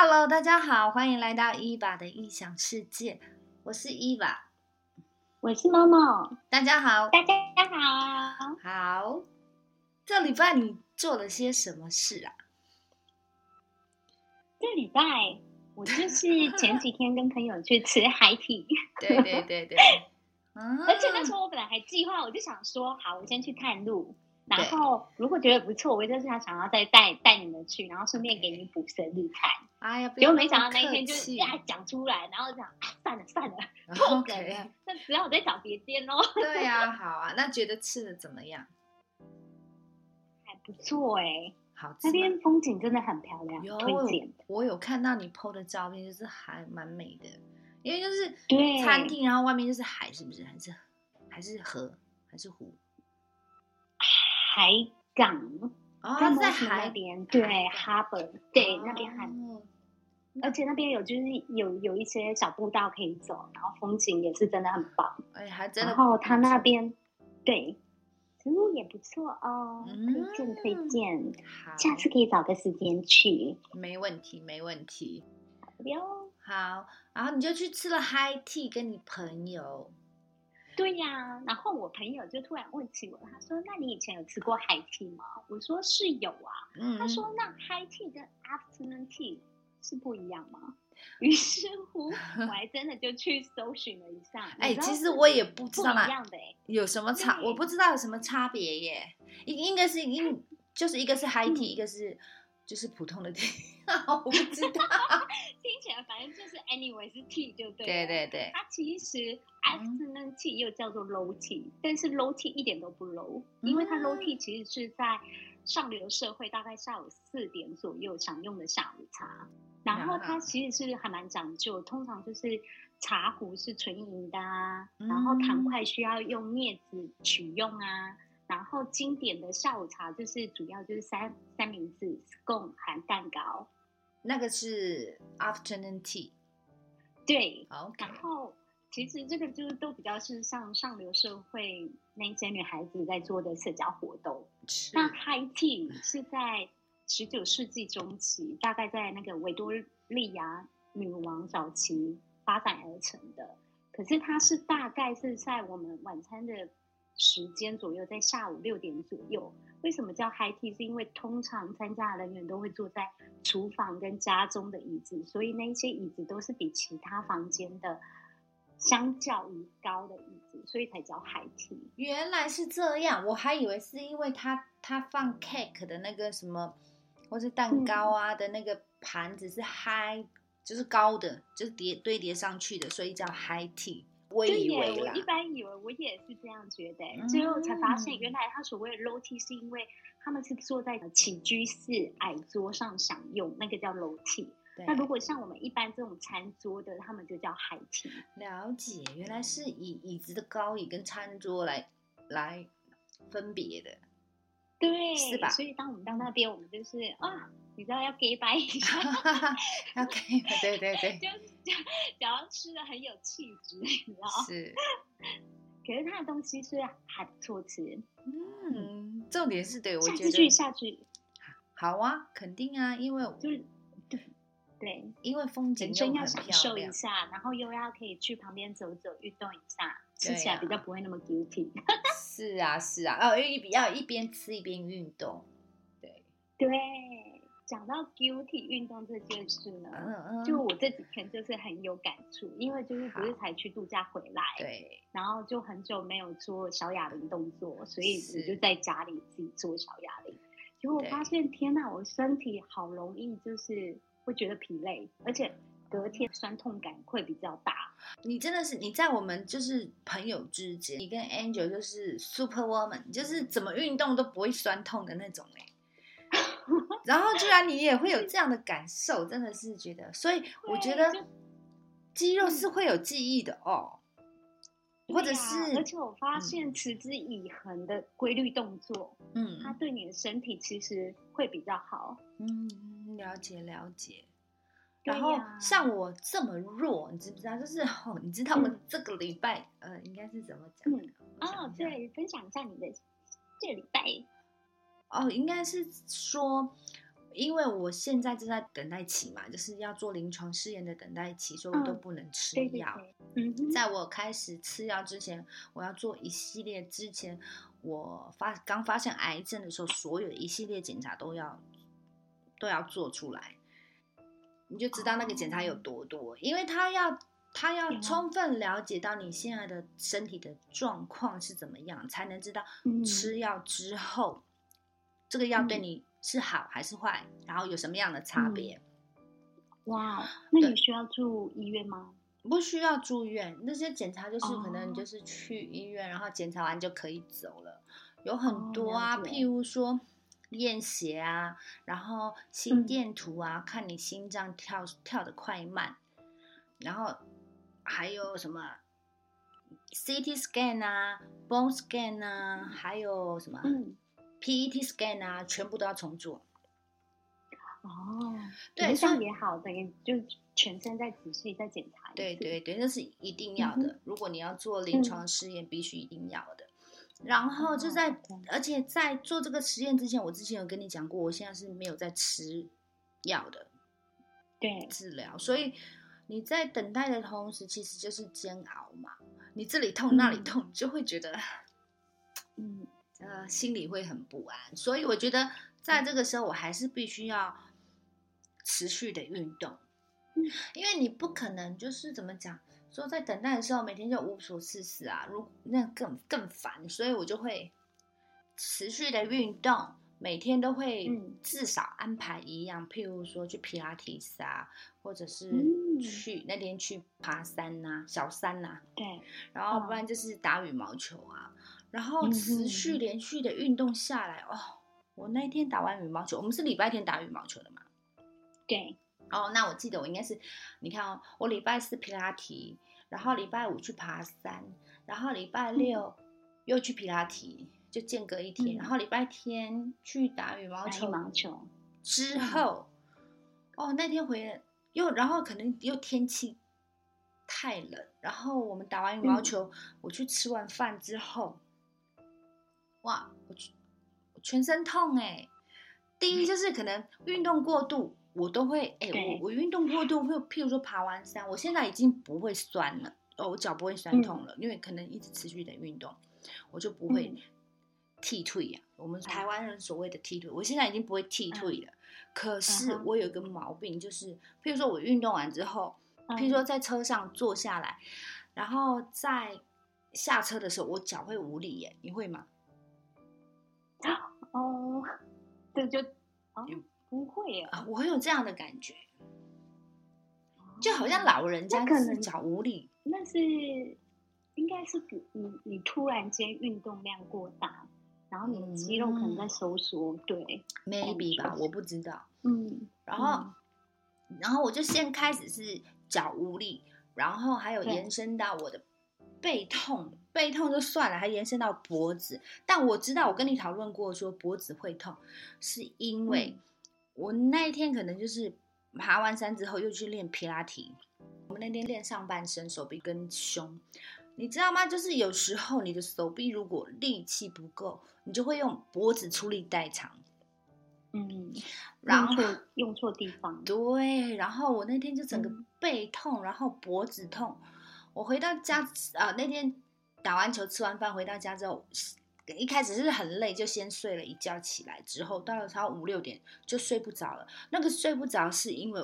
Hello，大家好，欢迎来到伊娃的异想世界，我是伊娃，我是猫猫，大家好，大家好。好，这礼拜你做了些什么事啊？这礼拜我就是前几天跟朋友去吃海体，对对对对，嗯，而且那时候我本来还计划，我就想说，好，我先去探路，然后如果觉得不错，我就是想想要再带带你们去，然后顺便给你补生日餐。哎呀，不结果没想到那一天就气呀讲出来，然后讲啊算了算了，破梗 OK 了，那只好再找别间喽。对呀、好啊，那觉得吃的怎么样？还不错哎、好吃吗？那边风景真的很漂亮，有推荐。我有看到你 PO 的照片，就是还蛮美的，因为就是对餐厅，然后外面就是海，是不是？还是还是河还是湖？海港哦，在在 Mosman 海那边，对，Harbor，对，那边还，哦而且那边有就是有有一些小步道可以走，然后风景也是真的很棒。哎，还真的然。后他那边，对，植物也不错哦，嗯推荐推荐，好，下次可以找个时间去。没问题，没问题。哟，好，然后你就去吃了 high tea，跟你朋友。对呀、然后我朋友就突然问起我，他说：“那你以前有吃过海 tea 吗？”我说：“是有啊。”嗯，他说：“那 high tea 跟 afternoon tea 是不一样吗？”于是乎，我还真的就去搜寻了一下。哎、其实我也不知道啦，样的哎、有什么差，我不知道有什么差别耶。应应该是应就是一个是 high tea，、嗯一个是就是普通的 tea，我不知道。反正就是 anyway 是 tea 就对。对对对，它其实 afternoon tea 又叫做 low tea，但是 low tea 一点都不 low，因为它 low 嗯 tea 其实是在上流社会大概下午四点左右享用的下午茶，然后它其实是还蛮讲究，通常就是茶壶是纯银的啊，然后糖嗯块需要用镊子取用啊。然后经典的下午茶就是主要就是三三明治、scone 含蛋糕，那个是 afternoon tea。对，OK，然后其实这个就是都比较是像上流社会那些女孩子在做的社交活动。那 high tea 是在十九世纪中期，大概在那个维多利亚女王早期发展而成的。可是它是大概是在我们晚餐的时间左右，在下午六点左右。为什么叫 high tea？是因为通常参加的人员都会坐在厨房跟家中的椅子，所以那些椅子都是比其他房间的相较于高的椅子，所以才叫 high tea。原来是这样，我还以为是因为他他放 cake 的那个什么，或是蛋糕啊的那个盘子是 high，就是高的，就是叠堆叠上去的，所以叫 high tea。我以为我一，般以为我也是这样觉得嗯，最后才发现原来他所谓的 low tea 是因为他们是坐在起居室矮桌上享用，那个叫 tea。对那如果像我们一般这种餐桌的，他们就叫 high tea。了解，原来是以椅子的高椅跟餐桌来来分别的。对，是吧所以当我们到那边，我们就是啊，你知道要 gay 白一下，OK，对对对，就是假假装吃的很有气质，你知道？是，可是它的东西是还不错吃，嗯，重点是对我觉下次去得下去好啊，肯定啊，因为就是对对。因为风景人又很生要享漂亮，受一下，然后又要可以去旁边走走、运动一下，吃起来啊比较不会那么 guilty。是啊是啊，哦，一要一边吃一边运动，对，对，讲到 guilty 运动这件事呢，嗯嗯，就我这几天就是很有感触，因为就是不是才去度假回来，对，然后就很久没有做小哑铃动作，所以我就在家里自己做小哑铃。结果发现，天呐，我身体好容易就是会觉得疲累，而且隔天酸痛感会比较大。你真的是你在我们就是朋友之间，你跟 Angel 就是 super woman，就是怎么运动都不会酸痛的那种哎、然后居然你也会有这样的感受，真的是觉得，所以我觉得肌肉是会有记忆的哦，或者是而且我发现持之以恒的规律动作，嗯它嗯对你的身体其实会比较好。嗯，了解了解。对然后像我这么弱，你知不知道？就是 哦，你知道我这个礼拜、呃，应该是怎么讲的？哦，对，分享一下你的这礼拜。哦，应该是说，因为我现在正在等待期嘛，就是要做临床试验的等待期，所以我都不能吃对对药。对，嗯，在我开始吃药之前，我要做一系列之前我发刚发现癌症的时候，所有一系列检查都要都要做出来，你就知道那个检查有多多，因为他要他要充分了解到你现在的身体的状况是怎么样，才能知道嗯吃药之后、这个药对嗯你是好还是坏，然后有什么样的差别。哇，那你需要住医院吗？不需要住院，那些检查就是可能就是去医院，然后检查完就可以走了。有很哦多啊，譬如说验血啊，然后心嗯电图啊，看你心脏跳跳的快慢，然后还有什么 CT scan 啊、bone scan 啊，还有什么、嗯，PET scan 啊，全部都要重做。哦，对这样也好，等于就全身再仔细再检查。对对对，那是一定要嗯的。如果你要做临嗯床试验，必须一定要的。然后就在，而且在做这个实验之前，我之前有跟你讲过，我现在是没有在吃药的对，治疗，所以你在等待的同时，其实就是煎熬嘛。你这里痛那里嗯痛，你就会觉得嗯呃心里会很不安。所以我觉得在这个时候，我还是必须要持续的运动。嗯因为你不可能就是怎么讲，说在等待的时候每天就无所事事啊，如那更更烦，所以我就会持续的运动，每天都会嗯。至少安排一样，譬如说去皮拉提斯啊，或者是嗯。去、那天去爬山呐、小山呐、对，然后不哦。然就是打羽毛球啊，然后嗯持哼续连续的运动下来，哦，我那天打完羽毛球，我们是礼拜天打羽毛球的嘛。对，哦，那我记得我应该是，你看哦，我礼拜四皮拉提，然后礼拜五去爬山，然后礼拜六又去皮拉提，就间隔一天，嗯。然后礼拜天去打羽毛球羽，毛球，之嗯。后，哦，那天回来又，然后可能又天气太冷，然后我们打完羽毛嗯。球，我去吃完饭之后，哇，我去我全身痛哎、第一就是可能运动过度，我都会哎、对。我我运动过度会，譬如说爬完山，我现在已经不会酸了，哦，我脚不会酸痛了，因为可能一直持续的运动，我就不会嗯。剃退呀、我们台湾人所谓的剃退，我现在已经不会剃退了。可是我有一个毛病，就是譬如说我运动完之后，譬如说在车上坐下来，然后在下车的时候，我脚会无力耶，你会吗？哦，这就不会啊啊，，我会有这样的感觉，就好像老人家就是那可能脚无力。那是应该是你你你突然间运动量过大，然后你的肌肉可能在收缩，对，maybe 吧，我不知道。嗯，然后，然后我就先开始是脚无力，然后还有延伸到我的背痛，背痛就算了，还延伸到脖子。但我知道，我跟你讨论过，说脖子会痛，是因为嗯我那一天可能就是爬完山之后又去练皮拉提，我们那天练上半身、手臂跟胸。你知道吗？就是有时候你的手臂如果力气不够，你就会用脖子出力代偿。嗯，然后用错地方，对，然后我那天就整个嗯背痛，然后脖子痛。我回到家啊、那天打完球吃完饭回到家之后，一开始是很累，就先睡了一觉，起来之后到了差不多五六点就睡不着了。那个睡不着是因为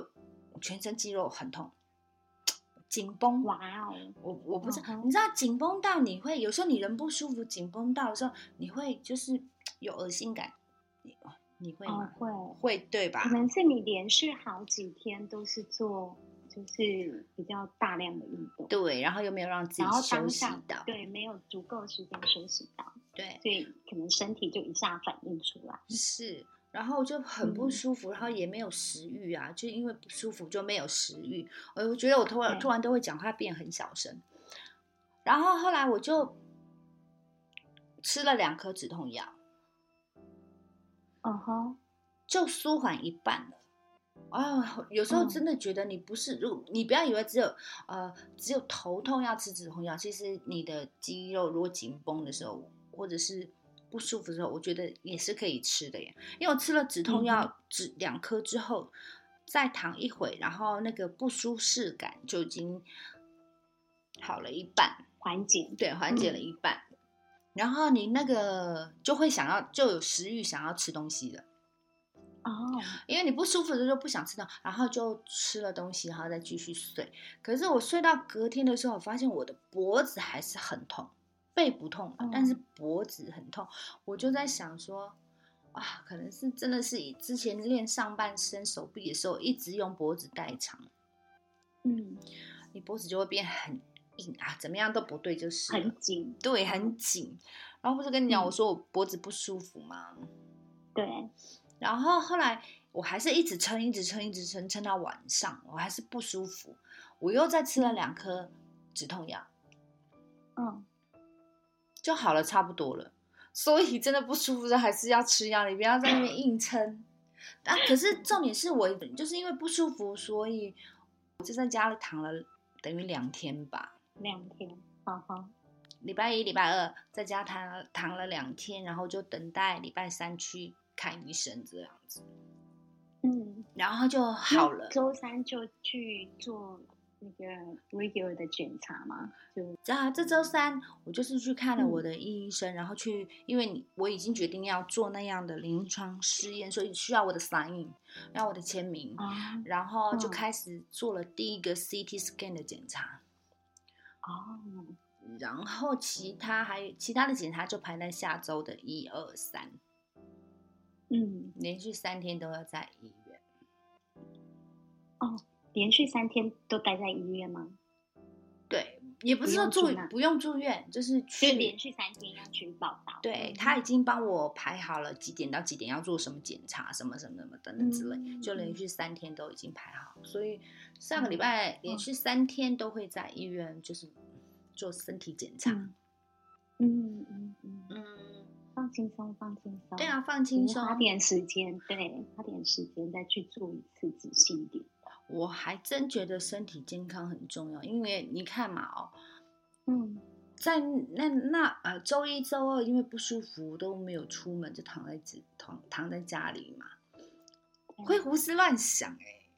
我全身肌肉很痛，紧绷。哇哦，我我不知道，嗯哼你知道紧绷到你会有时候你人不舒服，紧绷到的时候你会就是有恶心感，你你会哦吗？会，会对吧可？能是你连续好几天都是做就是比较大量的运动，对，然后又没有让自己休息到，对没有足够时间休息到，对，所以可能身体就一下反应出来。是，然后就很不嗯舒服，然后也没有食欲啊，就因为不舒服就没有食欲。呃我觉得我突然突然都会讲话变很小声，然后后来我就吃了两颗止痛药，嗯哼，就舒缓一半了。哦，有时候嗯。真的觉得你不是，如你不要以为只有呃只有头痛要吃止痛药，其实你的肌肉如果紧绷的时候，或者是不舒服的时候，我觉得也是可以吃的耶。因为我吃了止痛嗯药止两颗之后，再躺一会，然后那个不舒适感就已经好了一半，缓解，对，缓解了一半。然后你那个就会想要就有食欲想要吃东西了，哦，因为你不舒服的时候不想吃到，然后就吃了东西，然后再继续睡。可是我睡到隔天的时候，我发现我的脖子还是很痛，背不痛，但是嗯脖子很痛。我就在想说，啊，可能是真的是以之前练上半身手臂的时候，一直用脖子代偿，嗯，你脖子就会变很硬啊，怎么样都不对，就是很紧，对，很紧。然后不是跟你讲，嗯我说我脖子不舒服吗？对，然后后来我还是一直撑，一直撑，一直撑，撑到晚上，我还是不舒服。我又再吃了两颗止痛药，嗯，就好了，差不多了。所以真的不舒服的还是要吃药，你不要在那边硬撑。啊，可是重点是我就是因为不舒服，所以我就在家里躺了等于两天吧。两天，好好，礼拜一、礼拜二在家躺了躺了两天，然后就等待礼拜三去看医生这样子，嗯，然后就好了。周三就去做那个 regular 的检查嘛，就啊，这周三我就是去看了嗯我的医生，然后去，因为你我已经决定要做那样的临床试验，所以需要我的 sign，要我的签名，啊，然后就嗯开始做了第一个 CT scan 的检查，哦，然后其他还其他的检查就排在下周的一二三，嗯，连续三天都要在医院。哦，连续三天都待在医院吗？对，也不不是说住用不用住院，就是就去连续三天要去报道。嗯对他已经帮我排好了几点到几点要做什么检查，什么什么什么等等之类，嗯就连续三天都已经排好，所以上个礼拜连续三天都会在医院就是做身体检查。嗯嗯嗯嗯，嗯，放轻松，放轻松。对啊，放轻松。花点时间，对，花点时间再去做一次，仔细一点。我还真觉得身体健康很重要，因为你看嘛，哦，嗯在那那呃周一周二因为不舒服都没有出门，就躺在家躺躺在家里嘛，会胡思乱想哎、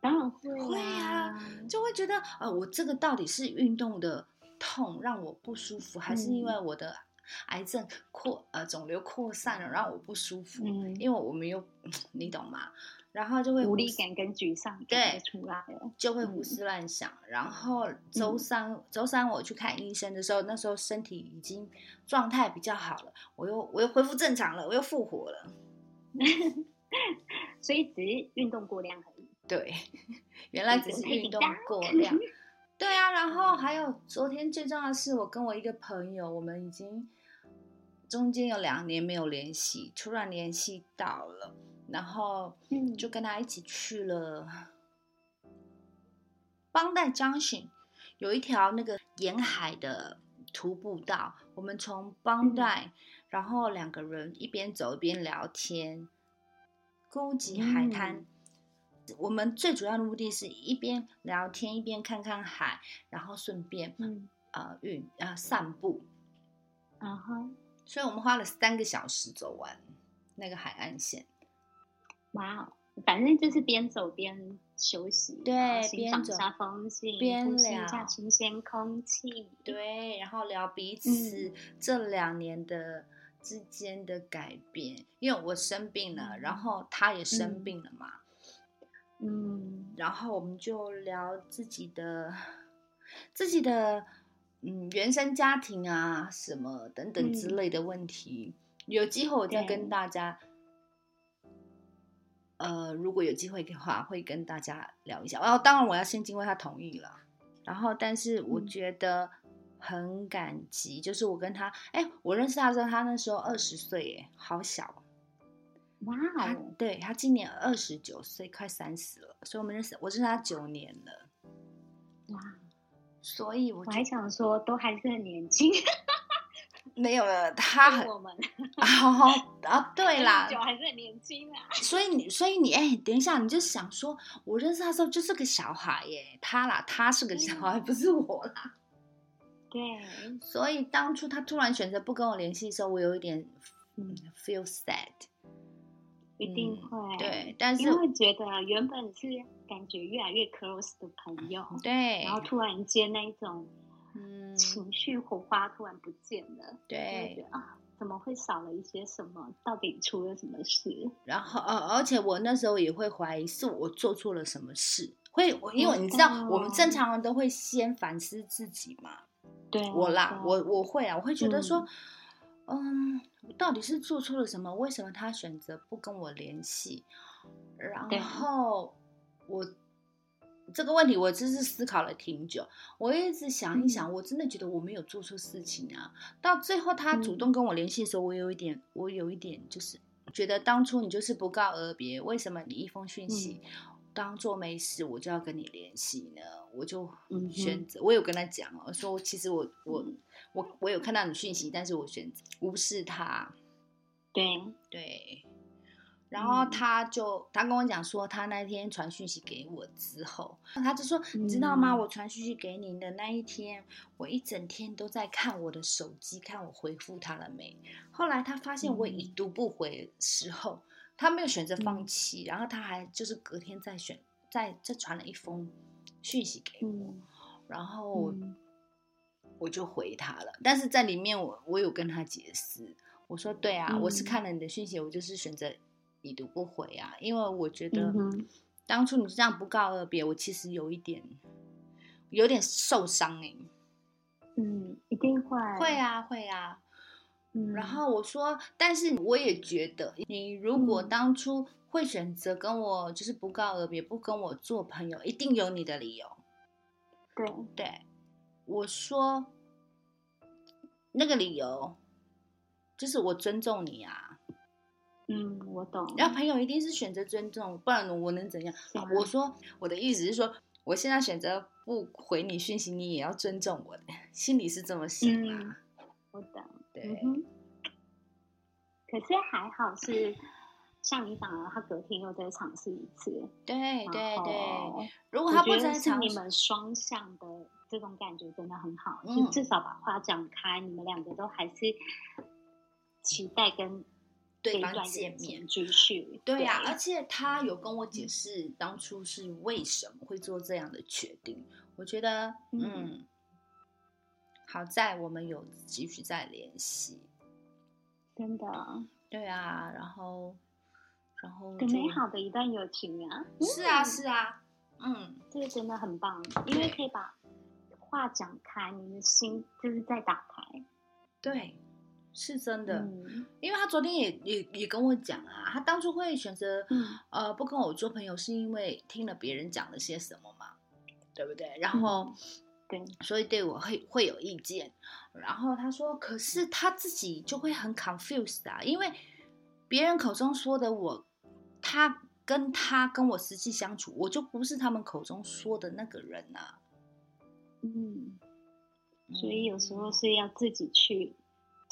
当然会会啊，就会觉得呃，我这个到底是运动的痛让我不舒服，还是因为我的癌症扩呃肿瘤扩散了让我不舒服？嗯，因为我们又 你懂吗？然后就会无力感跟沮丧对就出来了。就会胡嗯思乱想。然后周三、周三我去看医生的时候，那时候身体已经状态比较好了，我又我又恢复正常了，我又复活了。所以只是运动过量而已。对，原来只是运动过量。对啊，然后还有昨天最重要的是，我跟我一个朋友，我们已经中间有两年没有联系，突然联系到了，然后嗯。就跟他一起去了邦代 Junction，有一条那个沿海的徒步道，我们从邦代，然后两个人一边走一边聊天，勾集海滩。嗯。我们最主要的目的是一边聊天一边看看海，然后顺便嗯。呃运呃散步，啊哈，所以我们花了三个小时走完那个海岸线。哇哦，反正就是边走边休息，对边走赏一下风景，边呼吸一聊。下新鲜空气。对，然后聊彼此这两年的之间的改变，因为我生病了，然后他也生嗯病了嘛，嗯。然后我们就聊自己的自己的嗯原生家庭啊什么等等之嗯类的问题。有机会我再跟大家，呃，如果有机会的话，会跟大家聊一下。然后当然我要先经过他同意了。然后，但是我嗯觉得很感激，就是我跟他，哎，我认识他的时候，他那时候二十岁，哎，好小。哇他哦，对他今年二十九岁，快三十了，所以我们认识，我认识他九年了，哇！所以我我还想说，都还是很年轻，没有没有，他很我们 哦啊，对啦，酒还是很年轻啊。所以你，所以你，哎，等一下，你就想说，我认识他的时候就是个小孩耶，他啦，他是个小孩，不是我啦。对，所以当初他突然选择不跟我联系的时候，我有一点嗯，feel sad。一定嗯会。对，但是因为觉得原本是感觉越来越 close 的朋友，对，然后突然间那一种嗯，情绪火花突然不见了，对怎么会少了一些什么？到底出了什么事？然后呃，而且我那时候也会怀疑是我做错了什么事，会我因为你知道我们正常人都会先反思自己嘛，对我啦，我我会啊，我会觉得说，嗯，我到底是做错了什么？为什么他选择不跟我联系？然后我这个问题我真是思考了挺久，我一直想一想，嗯我真的觉得我没有做错事情啊。到最后他主嗯动跟我联系的时候，我有一点，我有一点就是觉得当初你就是不告而别，为什么你一封讯息？嗯当做没事，我就要跟你联系呢？我就选择，我有跟他讲哦，说其实我我嗯我我有看到你讯息，但是我选择无视他。对，对，然后嗯。他就他跟我讲说，他那天传讯息给我之后，他就说，你知道吗？嗯。我传讯息给你的那一天，我一整天都在看我的手机，看我回复他了没。后来他发现我已嗯。读不回的时候，他没有选择放嗯。弃，然后他还就是隔天再选再再传了一封讯息给我，嗯然后嗯。我就回他了，但是在里面我我有跟他解释，我说对啊，我是嗯。看了你的讯息，我就是选择已读不回啊，因为我觉得嗯当初你这样不告而别，我其实有一点有点受伤哎、嗯，一定会。会，啊会啊，嗯，然。后我说，但是我也觉得，你如果嗯。当初会选择跟我就是不告而别，不跟我做朋友，一定有你的理由。对，对，我说那个理由就是我尊重你啊，嗯，我懂，然后朋友一定是选择尊重，不然我能怎样？我说我的意思是说，我现在选择不回你讯息，你也要尊重我的，心里是这么想啊。我懂，对嗯。可是还好是像你讲的，他隔天又再尝试一次，对对对，如果他不尝试，你们双向的这种感觉真的很好，嗯就至少把话讲开，你们两个都还是期待跟对方见面继续。对呀、而且他有跟我解释当初是为什么会做这样的决定。我觉得，嗯嗯，好在我们有继续在联系。真的对啊，然后，然后很美好的一段友情啊，是啊，嗯是啊，嗯，这个真的很棒，因为可以把话讲开，你的心就是在打开。对，是真的。嗯因为他昨天也也也跟我讲啊，他当初会选择嗯呃不跟我做朋友，是因为听了别人讲了些什么嘛，对不对？然后。嗯对，所以对我会会有意见。然后他说，可是他自己就会很 confused 啊，因为别人口中说的我，他跟他跟我实际相处，我就不是他们口中说的那个人啊。嗯，所以有时候是要自己去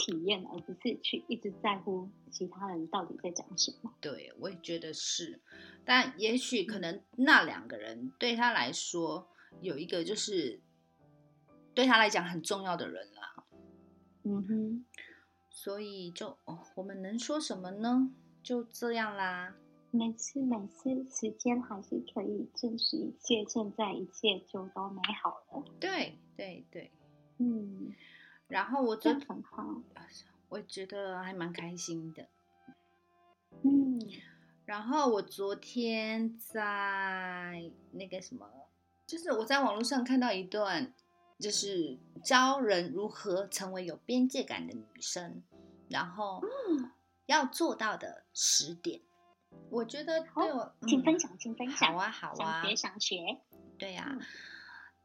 体验，而不是去一直在乎其他人到底在讲什么。对，我也觉得是，但也许可能那两个人对他来说有一个就是对他来讲很重要的人啦，嗯哼，所以就哦，我们能说什么呢？就这样啦。每次每次时间还是可以证实一切，现在一切就都美好了。对对对，嗯，然后我觉得很好。我觉得还蛮开心的。嗯然后我昨天在那个什么，就是我在网络上看到一段，就是教人如何成为有边界感的女生，然后要做到的十点。我觉得对我，嗯请分享，请分享。好啊，好啊想，学想学。对呀、嗯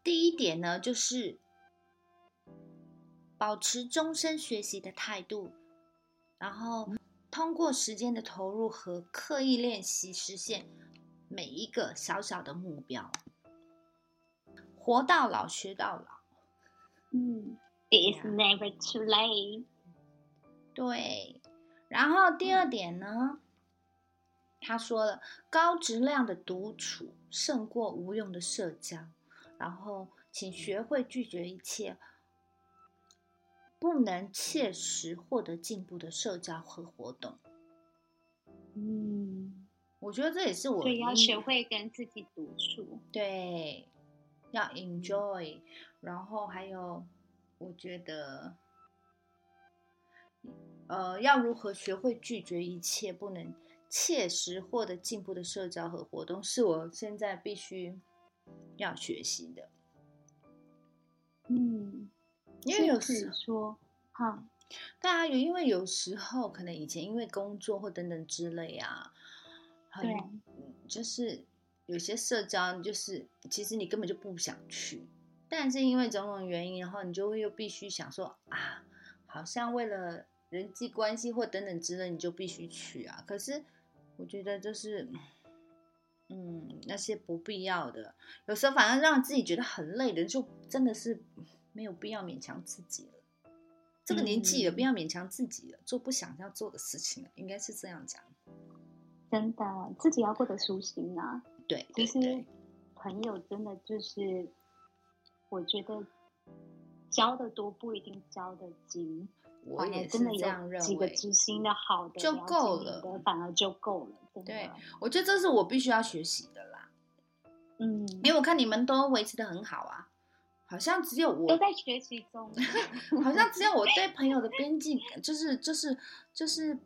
第一点呢，就是保持终身学习的态度，然后通过时间的投入和刻意练习，实现每一个小小的目标，活到老学到老。嗯，It's never too late。对，然后第二点呢，他说了，高质量的独处胜过无用的社交，然后请学会拒绝一切不能切实获得进步的社交和活动。嗯，我觉得这也是我所以要应学会跟自己独处。对，要 enjoy，然后还有，我觉得，呃，要如何学会拒绝一切不能切实获得进步的社交和活动，是我现在必须要学习的。嗯，因为有是时说，哈，对啊，有因为有时候可能以前因为工作或等等之类啊，很就是有些社交，就是其实你根本就不想去，但是因为种种原因，然后你就会又必须想说啊，好像为了人际关系或等等之类，你就必须去啊。可是我觉得就是，嗯，那些不必要的，有时候反而让自己觉得很累的，就真的是没有必要勉强自己了。这个年纪也，不嗯要勉强自己了，做不想要做的事情了，应该是这样讲。真的自己要过得舒心啊。对，其实朋友真的就是，我觉得交的多不一定交的精，我也是真的这样认有几个。知心的好的就够了的反而就够了。对，我觉得这是我必须要学习的啦，嗯，因为我看你们都维持的很好啊，好像只有我都在学习中。好像只有我对朋友的边界感，就是就是就是，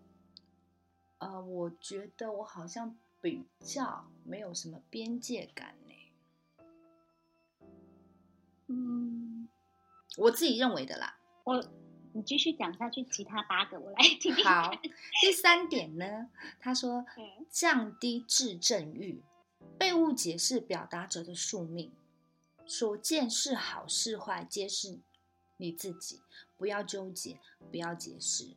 呃，我觉得我好像比较没有什么边界感呢，嗯，我自己认为的啦。我你继续讲下去，其他八个我来听听好。，第三点呢，他说嗯降低质证欲，被误解是表达者的宿命，所见是好是坏皆是你自己，不要纠结，不要解释。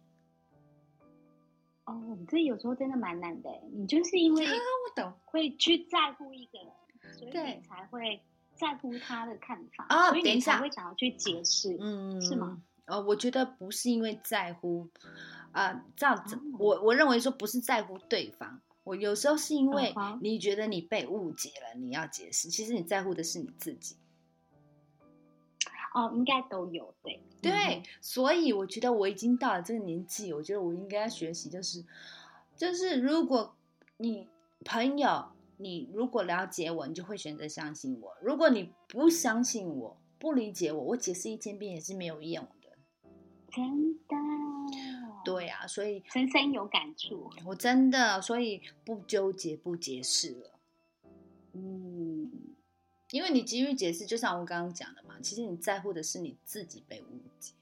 哦，这有时候真的蛮难的欸。你就是因为我懂会去在乎一个人，所以你才会在乎他的看法，哦所以你才等一下会想要去解释。嗯，是吗？呃，我觉得不是因为在乎，啊、这样子，哦我我认为说不是在乎对方，我有时候是因为你觉得你被误解了，你要解释，其实你在乎的是你自己。哦，应该都有对。对，嗯所以我觉得我已经到了这个年纪，我觉得我应该学习，就是，就是如果你朋友，你如果了解我，你就会选择相信我；如果你不相信我，不理解我，我解释一千遍也是没有用的。真的，对啊，所以深深有感触。我真的，所以不纠结，不解释了。嗯，因为你急于解释，就像我刚刚讲的嘛，其实你在乎的是你自己被误解。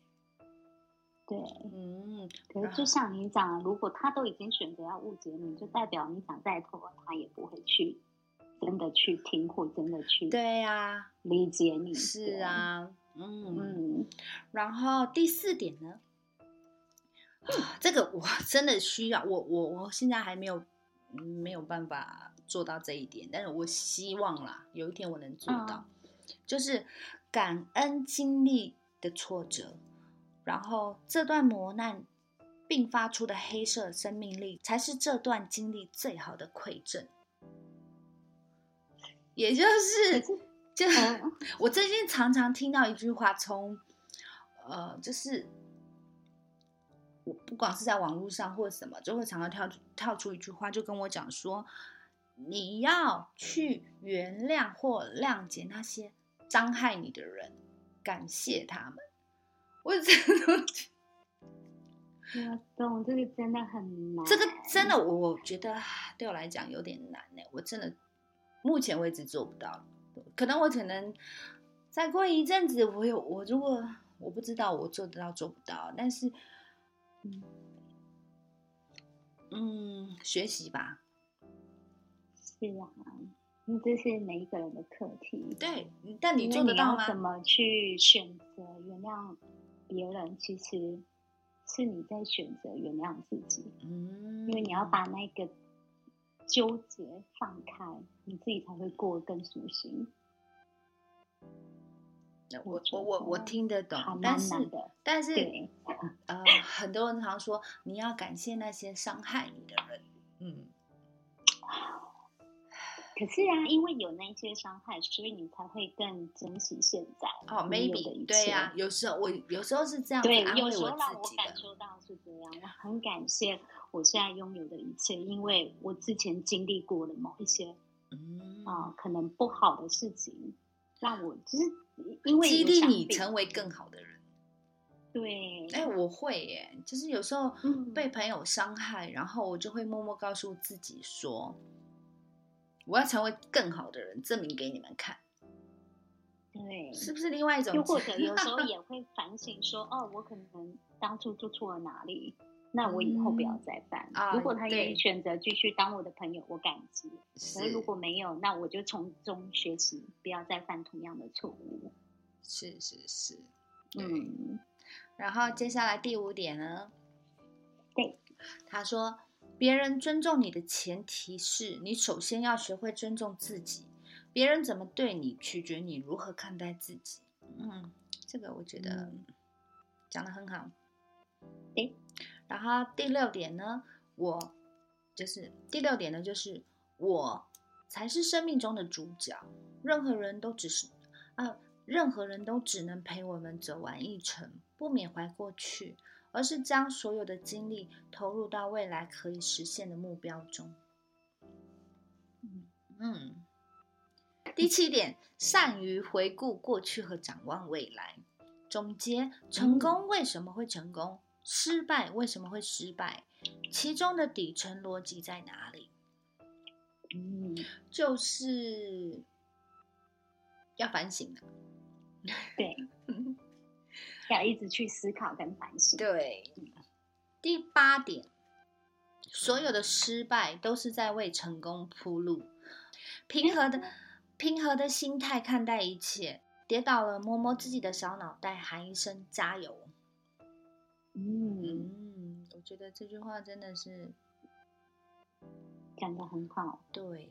对。嗯，可是就像你讲的，如果他都已经选择要误解你，就代表你想再拖，他也不会去真的去听或真的去对呀、理解你。是啊，嗯，嗯，然后第四点呢，啊这个我真的需要，我我我现在还没有嗯没有办法做到这一点，但是我希望啦，有一天我能做到，就是感恩经历的挫折，然后这段磨难并发出的黑色生命力，才是这段经历最好的馈赠。也就是就嗯 我最近常常听到一句话从，呃，就是我不管是在网络上或者什么，就会常常跳出跳出一句话，就跟我讲说，你要去原谅或谅解那些伤害你的人，感谢他们。我真的觉 我懂，这个真的很难。这个真的，我觉得对我来讲有点难呢。我真的目前为止做不到，可能我可能再过一阵子，我有我如果我不知道我做得到做不到，但是嗯嗯，学习吧。是啊，这是每一个人的课题。对，但你做得到吗怎？么去选择原谅别人？其实是你在选择原谅自己，嗯，因为你要把那个纠结放开，你自己才会过得更舒心。我我我我听得懂还，但是。但是，呃，很多人常说你要感谢那些伤害你的人，嗯。可是啊，因为有那些伤害，所以你才会更珍惜现在。哦你有的，maybe 一对呀、啊有时候我有时候是这样子对，有时候让我。感受到是这样，我很感谢我现在拥有的一切，因为我之前经历过的某一些嗯啊、可能不好的事情，让我就是因为激励你成为更好的人。对，哎、我会耶，就是有时候嗯被朋友伤害，然后我就会默默告诉自己说，我要成为更好的人，证明给你们看，对，是不是另外一种？又或者有时候 也会反省说，哦，我可能当初做错了哪里，那我以后不要再犯。啊如果他愿意选择继续当我的朋友，我感激；可是如果没有，那我就从中学习，不要再犯同样的错误。是是是，嗯，然后接下来第五点呢？对，他说，别人尊重你的前提是你首先要学会尊重自己。别人怎么对你，取决你如何看待自己。嗯，这个我觉得嗯讲的很好。诶，然后第六点呢，我就是第六点呢，就是我才是生命中的主角，任何人都只是啊，任何人都只能陪我们走完一程，不缅怀过去，而是将所有的精力投入到未来可以实现的目标中。嗯嗯，第七点，善于回顾过去和展望未来，总结成功为什么会成功，失败为什么会失败，其中的底层逻辑在哪里？嗯，就是要反省的。对，要一直去思考跟反省。对，第八点，所有的失败都是在为成功铺路。平和的、平和的心态看待一切，跌倒了摸摸自己的小脑袋，喊一声加油。嗯，嗯，我觉得这句话真的是讲的很好。对，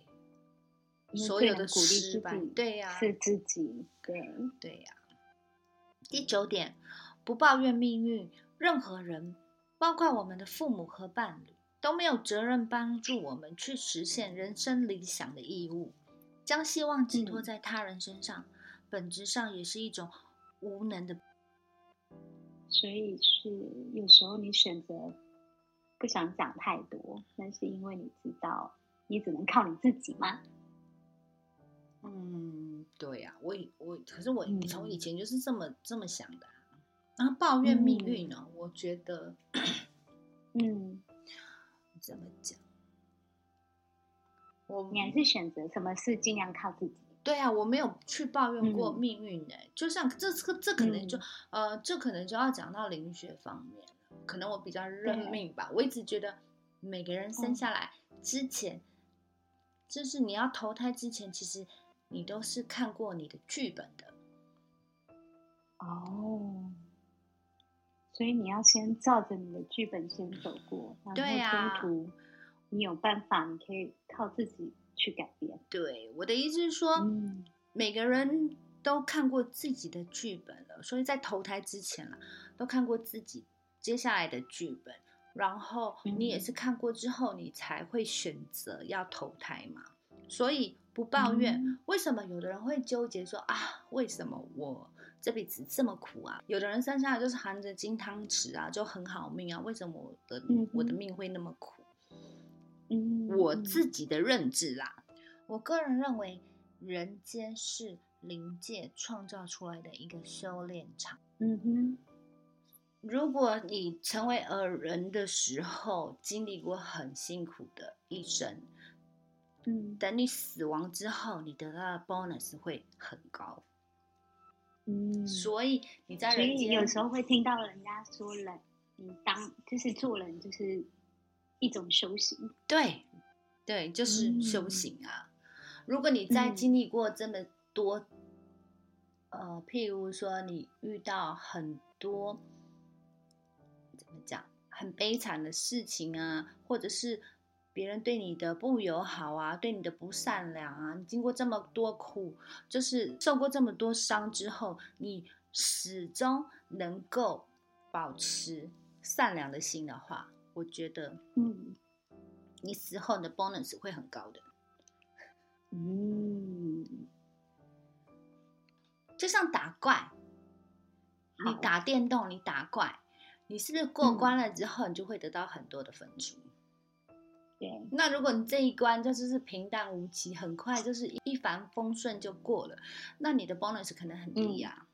所有的鼓励自失败，对呀、是自己。对，对呀、第九点，不抱怨命运，任何人，包括我们的父母和伴侣，都没有责任帮助我们去实现人生理想的义务。将希望寄托嗯在他人身上，本质上也是一种无能的。所以是有时候你选择不想讲太多，那是因为你知道你只能靠你自己嘛。嗯，对呀、我以我可是我嗯从以。前就是这么、这么想的啊、然后抱怨命运。呢、我觉得嗯，怎么讲，我你还是选择什么事尽量靠自己。对啊，我没有去抱怨过嗯。命运呢、就像这这这可能就、嗯。呃，这可能就要讲到灵学方面了。可能我比较认命吧，我一直觉得每个人生嗯。下来之前，就是你要投胎之前，其实你都是看过你的剧本的。哦，所以你要先照着你的剧本先走过，然后中途你有办法，你可以靠自己去改变。对，我的意思是说，嗯每个人都看过自己的剧本了，所以在投胎之前了，都看过自己接下来的剧本，然后你也是嗯看过之后，你才会选择要投胎嘛。所以不抱怨，嗯为什么有的人会纠结说啊，为什么我这辈子这么苦啊？有的人生下来就是含着金汤匙啊，就很好命啊，为什么我的、嗯我的命会那么苦？嗯，我嗯自己的认知啦，我个人认为，人间是灵界创造出来的一个修炼场。嗯哼，如果你成为呃人的时候，经历过很辛苦的一生，嗯等你死亡之后，你得到的 bonus 会很高。嗯，所以你在人间有时候会听到人家说人，你当就是做人就是一种修行。对，对，就是修嗯行啊。如果你在嗯经历过这么多，呃，譬如说你遇到很多怎么讲很悲惨的事情啊，或者是别人对你的不友好啊，对你的不善良啊，你经过这么多苦，就是受过这么多伤之后，你始终能够保持善良的心的话，我觉得嗯，你死后你的 bonus 会很高的。嗯，就像打怪，你打电动，你打怪，你是不是过嗯关了之后，你就会得到很多的分数？对，那如果你这一关就是是平淡无奇，很快就是一帆风顺就过了，那你的 bonus 可能很低啊。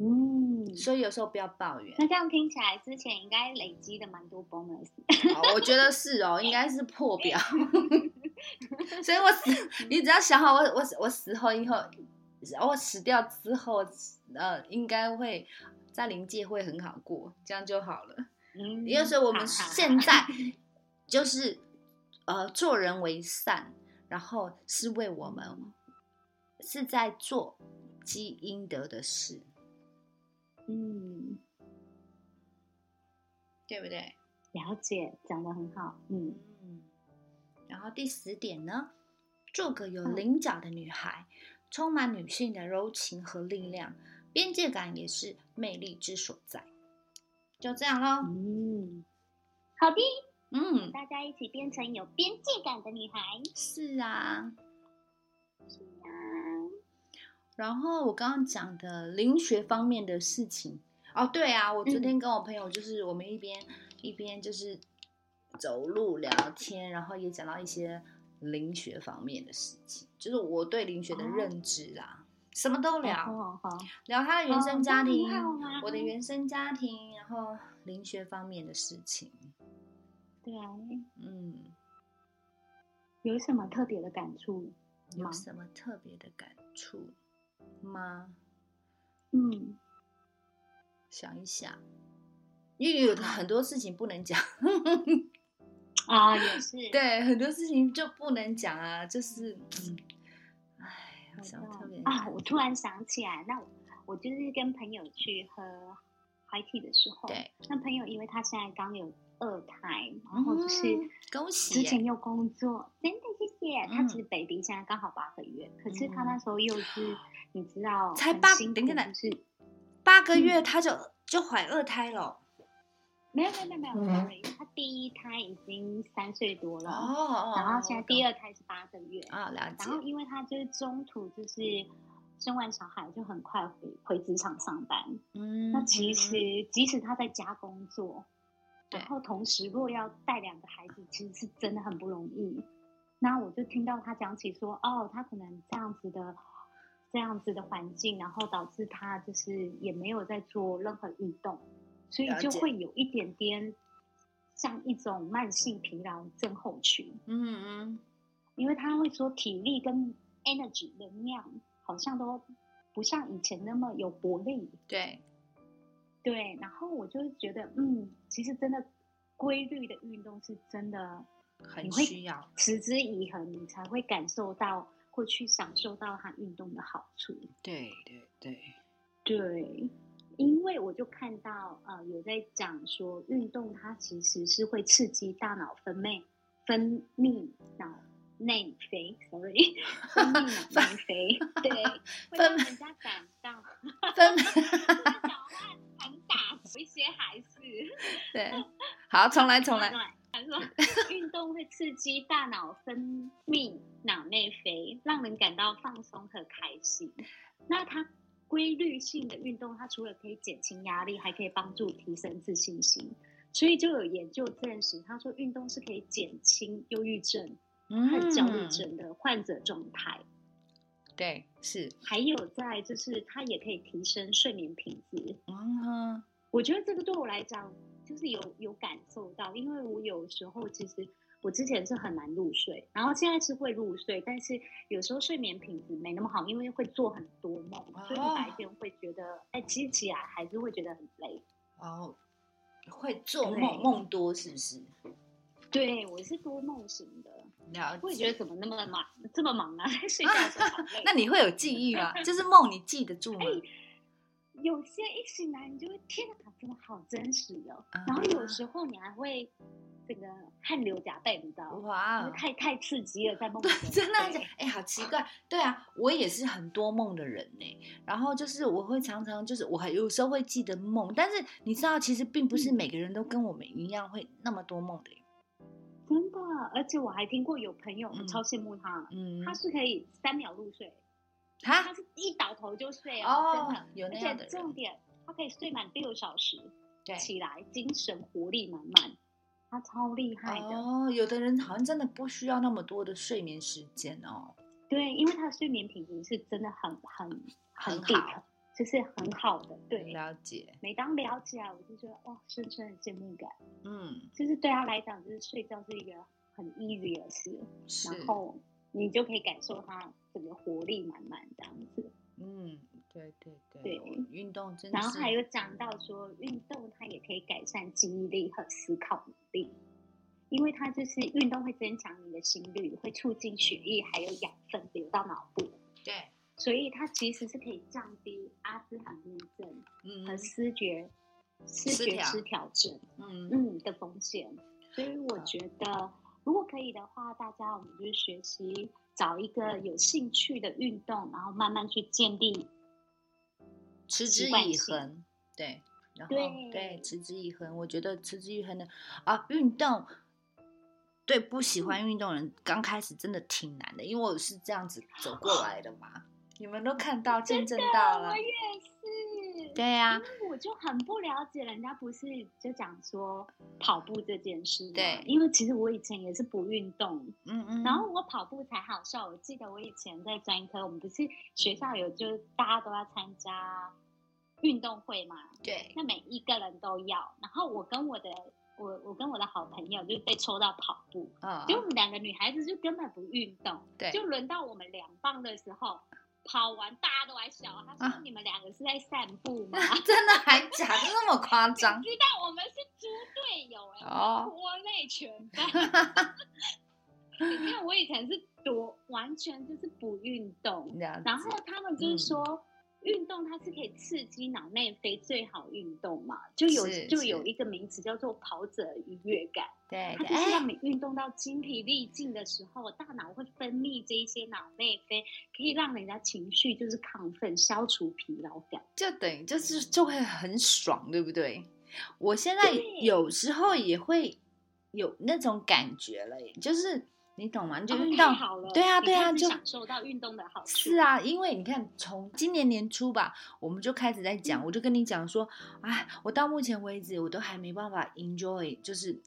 嗯，所以有时候不要抱怨。那这样听起来，之前应该累积的蛮多 bonus。哦我觉得是哦，应该是破表。所以我死，你只要想好我我我死后以后，我死掉之后，呃，应该会在灵界会很好过，这样就好了。嗯，因为所以我们现在就是呃做人为善，然后是为我们是在做积阴德的事，嗯，对不对？了解，讲的很好。嗯，嗯。然后第十点呢，做个有嗯棱角的女孩，充满女性的柔情和力量，边界感也是魅力之所在。就这样喽。嗯，好的，嗯，大家一起变成有边界感的女孩。是啊。是啊，然后我刚刚讲的灵学方面的事情，哦，对啊，我昨天跟我朋友就是我们一边、一边就是走路聊天，然后也讲到一些灵学方面的事情，就是我对灵学的哦。认知啦，什么都聊，聊他的原生家庭，我的原生家庭，然后灵学方面的事情，对啊，嗯，有什么特别的感触吗？有什么特别的感触吗？嗯，想一想，因为有很多事情不能讲。啊，也是，对，很多事情就不能讲啊，就是，嗯，哎，我知道想特别啊，我突然想起来，那我我就是跟朋友去喝 high tea 的时候，对，那朋友因为他现在刚有二胎，然后就是嗯恭喜之前又工作，真的谢谢。他嗯其实 baby 现在刚好八个月，可是他嗯。那时候又是 你知道，才八等一下就是八个嗯。月他就就怀二胎了，没有没有没有没有他第一胎已经三岁多了，哦然后现在第二胎是八个月，啊，了解然，后因为他就是中途就是生完小孩就很快回回职场上班，嗯，那其实即使他在家工作，对然后同时若要带两个孩子，其实是真的很不容易。那我就听到他讲起说，哦，他可能这样子的这样子的环境，然后导致他就是也没有在做任何运动，所以就会有一点点像一种慢性疲劳症候群。嗯嗯，因为他会说体力跟 energy 能量好像都不像以前那么有活力，对，对。然后我就觉得，嗯，其实真的规律的运动是真的很需要，持之以恒，你才会感受到会去享受到它运动的好处。对对对，对，因为我就看到呃有在讲说，运动它其实是会刺激大脑分泌分泌脑内啡，sorry，分泌脑内啡，对，会让人家感到分讲话很打有一些还是对，好，重来重来，他说运动会刺激大脑分泌脑内啡，让人感到放松和开心。那它规律性的运动，它除了可以减轻压力，还可以帮助提升自信心。所以就有研究证实，他说运动是可以减轻忧郁症和焦虑嗯，症的患者状态。对，是，还有在就是它也可以提升睡眠品质。嗯，我觉得这个对我来讲，就是有有感受到，因为我有时候其实我之前是很难入睡，然后现在是会入睡，但是有时候睡眠品质没那么好，因为会做很多梦，所以你白天会觉得，哎，其实起来还是会觉得很累。哦，会做梦梦多是不是？对我是多梦型的，了我也觉。得怎么那么忙，这么忙啊，在 睡觉的时候。那你会有记忆吗？就是梦你记得住吗？有些一醒来，你就会天哪，真的好真实哦。啊然后有时候你还会这个汗流浃背，你知道吗？哇太太刺激了，在梦里对，真的对，哎、好奇怪。对啊，我也是很多梦的人呢。然后就是我会常常就是我还有时候会记得梦，但是你知道，其实并不是嗯每个人都跟我们一样会那么多梦的耶。真的，而且我还听过有朋友，超羡慕他，嗯，他是可以三秒入睡，他他是一倒头就睡哦哦，真的。有那样的人，重点，他可以睡满六小时，对，起来精神活力满满，他超厉害的。哦，有的人好像真的不需要那么多的睡眠时间哦。对，因为他的睡眠品质是真的很很很好就是很好的。对，了解，每当聊起来，我就觉得哇，深深的羡慕感。嗯，就是对他来讲，就是睡觉是一个很 easy 的事，然后你就可以感受他整个活力满满这样子。嗯，对对对，对运动真的然后还有讲到说，运动它也可以改善记忆力和思考能力，因为它就是运动会增强你的心率，会促进血液还有养分流到脑部，对，所以它其实是可以降低阿兹海默症嗯和视觉视觉失调症嗯。嗯的风险。所以我觉得，如果可以的话，大家我们就是学习找一个有兴趣的运动，然后慢慢去建立持之以恒，对，然后对对持之以恒，我觉得持之以恒的啊，运动对不喜欢运动人刚开始真的挺难的，因为我是这样子走过来的嘛，你们都看到见证到了我，也是。对呀、因为我就很不了解，人家不是就讲说跑步这件事吗？对因为其实我以前也是不运动，嗯嗯，然后我跑步才好笑。我记得我以前在专科，我们不是学校有就大家都要参加运动会嘛，对，那每一个人都要。然后我跟我的我我跟我的好朋友就被抽到跑步，啊、就我们两个女孩子就根本不运动，对，就轮到我们两棒的时候。跑完大家都还笑，他说啊：“你们两个是在散步吗？” 真的还假的那么夸张知道我们是猪队友哎、哦拖累全班。你看我以前是多完全就是不运动，然后他们就是嗯说。运动它是可以刺激脑内啡最好运动嘛，就有就有一个名词叫做跑者愉悦感，对对，它就是哎，让你运动到精疲力尽的时候，大脑会分泌这一些脑内啡，可以让人家情绪就是亢奋，消除疲劳感。就等于就是就会很爽，对不对？我现在有时候也会有那种感觉了耶，就是你懂吗？你就哦运动，太好了，对啊对啊就享受到运动的好处。是啊，因为你看，从今年年初吧，我们就开始在讲，嗯我就跟你讲说，哎，我到目前为止，我都还没办法 enjoy，就是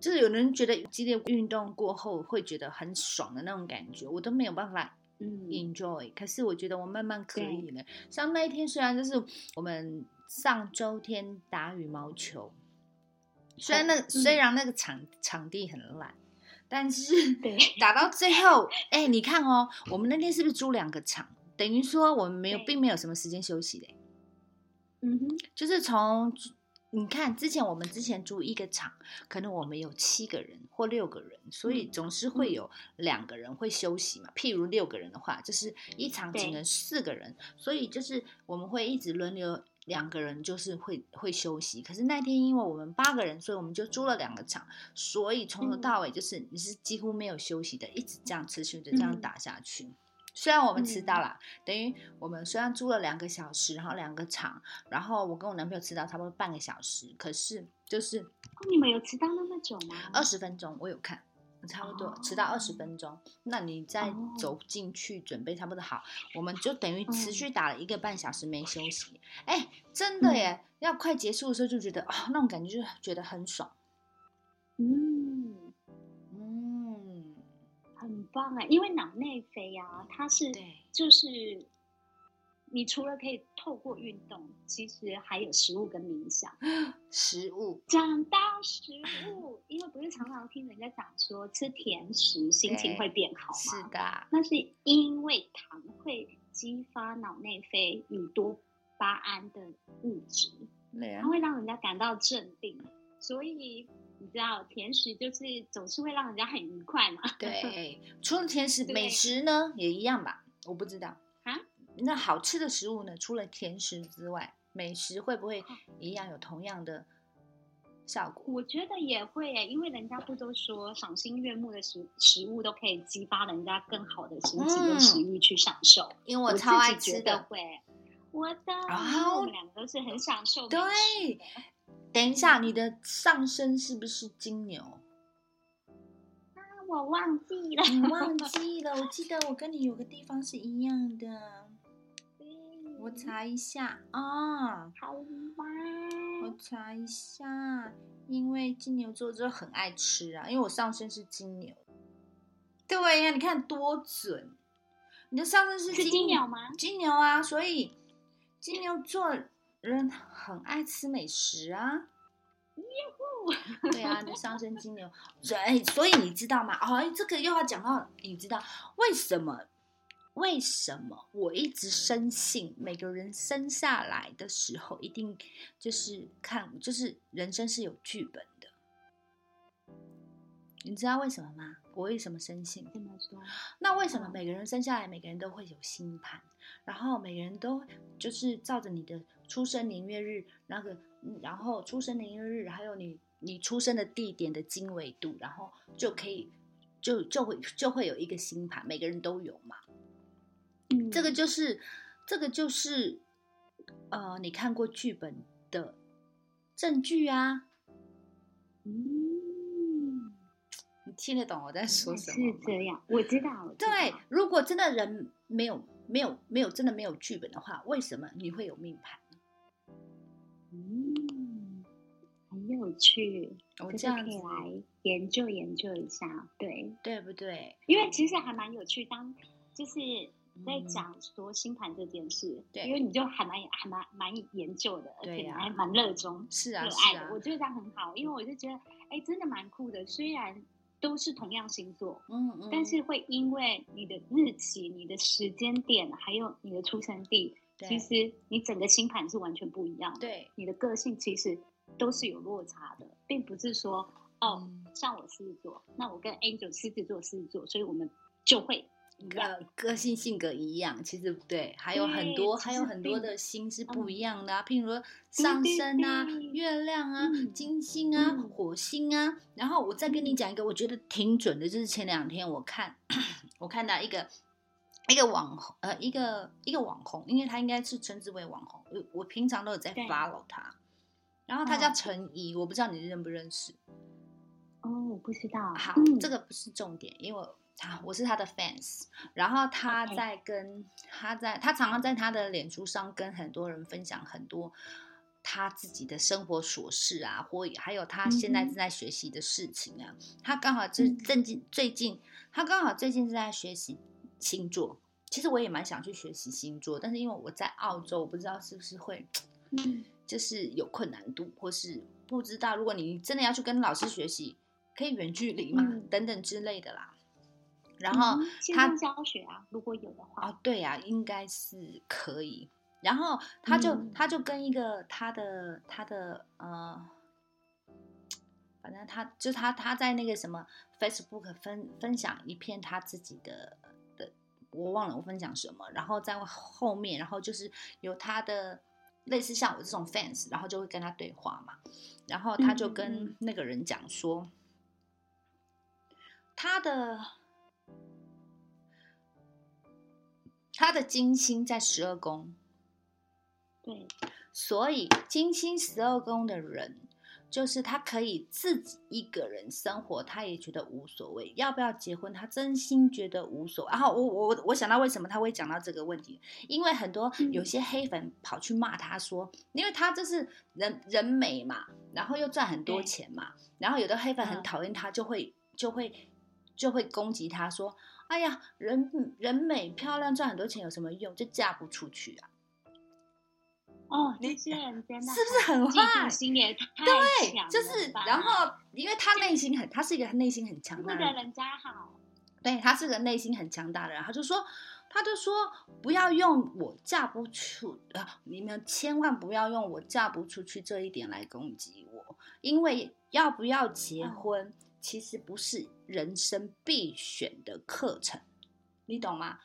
就是有人觉得激烈运动过后会觉得很爽的那种感觉，我都没有办法嗯，enjoy。可是我觉得我慢慢可以了。像那一天，虽然就是我们上周天打羽毛球，虽然那虽然那个场场地很烂，但是对 打到最后，哎、你看哦，我们那天是不是租两个场？等于说我们没有，并没有什么时间休息嘞。嗯哼，就是从你看之前我们之前租一个场，可能我们有七个人或六个人，所以嗯总是会有两个人会休息嘛。譬如六个人的话，就是一场只能四个人，所以就是我们会一直轮流。两个人就是会会休息，可是那天因为我们八个人，所以我们就租了两个场，所以从头嗯到尾就是你是几乎没有休息的，一直这样持续的这样嗯打下去。虽然我们迟到嗯了，等于我们虽然租了两个小时，然后两个场，然后我跟我男朋友迟到差不多半个小时，可是就是哦，你们有迟到那么久吗？二十分钟，我有看，差不多、迟到二十分钟。那你再哦走进去准备差不多好，我们就等于持嗯续打了一个半小时没休息。哎、真的耶！要快结束的时候就觉得啊、那种感觉就是觉得很爽。嗯，嗯，很棒哎，因为脑内啡呀、它是对，就是你除了可以透过运动，其实还有食物跟冥想。食物讲到食物，因为不是常常听人家讲说吃甜食心情对会变好吗？是的，那是因为糖会激发脑内啡与多巴胺的物质，它会让人家感到镇定，所以你知道甜食就是总是会让人家很愉快嘛。对，除了甜食，美食呢也一样吧？我不知道啊。那好吃的食物呢？除了甜食之外，美食会不会一样有同样的效果？我觉得也会耶，因为人家不都说赏心悦目的食食物都可以激发人家更好的心情跟食欲去享受。因为我我超爱吃的。会。我的，然后我们两个都是很享受美对等一下，你的上身是不是金牛？啊我忘记了，你忘 记了？我记得我跟你有个地方是一样的，我查一下啊。好吧，我查一下，因为金牛座就很爱吃啊，因为我上身是金牛。对呀，你看多准！你的上身是是金牛吗？金牛啊，所以金牛座人很爱吃美食啊。对啊，你的上升金牛，所以所以你知道吗？哦，这个又要讲到，你知道为什么？为什么我一直深信每个人生下来的时候，一定就是看，就是人生是有剧本的。你知道为什么吗？我为什么深信？那为什么每个人生下来，每个人都会有星盘，然后每个人都就是照着你的出生年月日那个，然后出生年月日还有你你出生的地点的经纬度，然后就可以就就会就会有一个星盘，每个人都有嘛。嗯，这个就是这个就是呃，你看过剧本的证据啊。嗯，你听得懂我在说什么是吗？这样，我知道。我知道对，，如果真的人没有没有没有真的没有剧本的话，为什么你会有命盘？嗯，很有趣，我这这样子个可以来研究研究一下。对，对不对？因为其实还蛮有趣，当就是在嗯讲说星盘这件事，对因为你就还蛮还蛮蛮研究的，而且还蛮热衷、是啊，热爱的，我，觉得这样很好，因为我就觉得，哎，真的蛮酷的。虽然都是同样星座，嗯嗯，但是会因为你的日期、你的时间点，还有你的出生地，对其实你整个星盘是完全不一样的。对，你的个性其实都是有落差的，并不是说哦，嗯像我狮子座，那我跟 Angel 狮子座、狮子座，所以我们就会。个个性性格一样，其实不对，还有很多还有很多的星是嗯不一样的啊，譬如说上升啊、月亮啊、嗯金星啊、嗯火星啊。然后我再跟你嗯讲一个，我觉得挺准的，就是前两天我看我看到一个一个网红，呃，一个一个网红，因为他应该是称之为网红，我我平常都有在 follow 他。然后他叫嗯陈怡，我不知道你认不认识。哦，我不知道。好，嗯这个不是重点，因为他我是他的 fans，然后他在跟他在他常常在他的脸书上跟很多人分享很多他自己的生活琐事啊，或还有他现在正在学习的事情啊。他刚好最嗯最近最近他刚好最近正在学习星座。其实我也蛮想去学习星座，但是因为我在澳洲，我不知道是不是会嗯 就是有困难度，或是不知道，如果你真的要去跟老师学习，可以远距离嘛，嗯等等之类的啦。然后他上教学啊，如果有的话，哦，对呀、应该是可以。然后他就、嗯。他就跟一个他的他的呃，反正他就他他在那个什么 Facebook 分分享一篇他自己的的，我忘了我分享什么，然后在后面，然后就是有他的类似像我这种 fans，然后就会跟他对话嘛，然后他就跟嗯。那个人讲说，他的他的金星在十二宫，对，所以金星十二宫的人，就是他可以自己一个人生活，他也觉得无所谓。要不要结婚，他真心觉得无所谓。然后我我我想到为什么他会讲到这个问题，因为很多嗯有些黑粉跑去骂他说，因为他这是人人美嘛，然后又赚很多钱嘛，然后有的黑粉很嗯讨厌他，就会就会就会攻击他说。哎呀，人人美漂亮赚很多钱有什么用？就嫁不出去啊！哦，你这些人真的是不是很坏心也太对，就是，然后因为他内心很，他是一个内心很强大的人，人家好，对他是个内心很强大的人，他就说，他就说不要用我嫁不出啊，你们千万不要用我嫁不出去这一点来攻击我，因为要不要结嗯婚，其实不是人生必选的课程，你懂吗？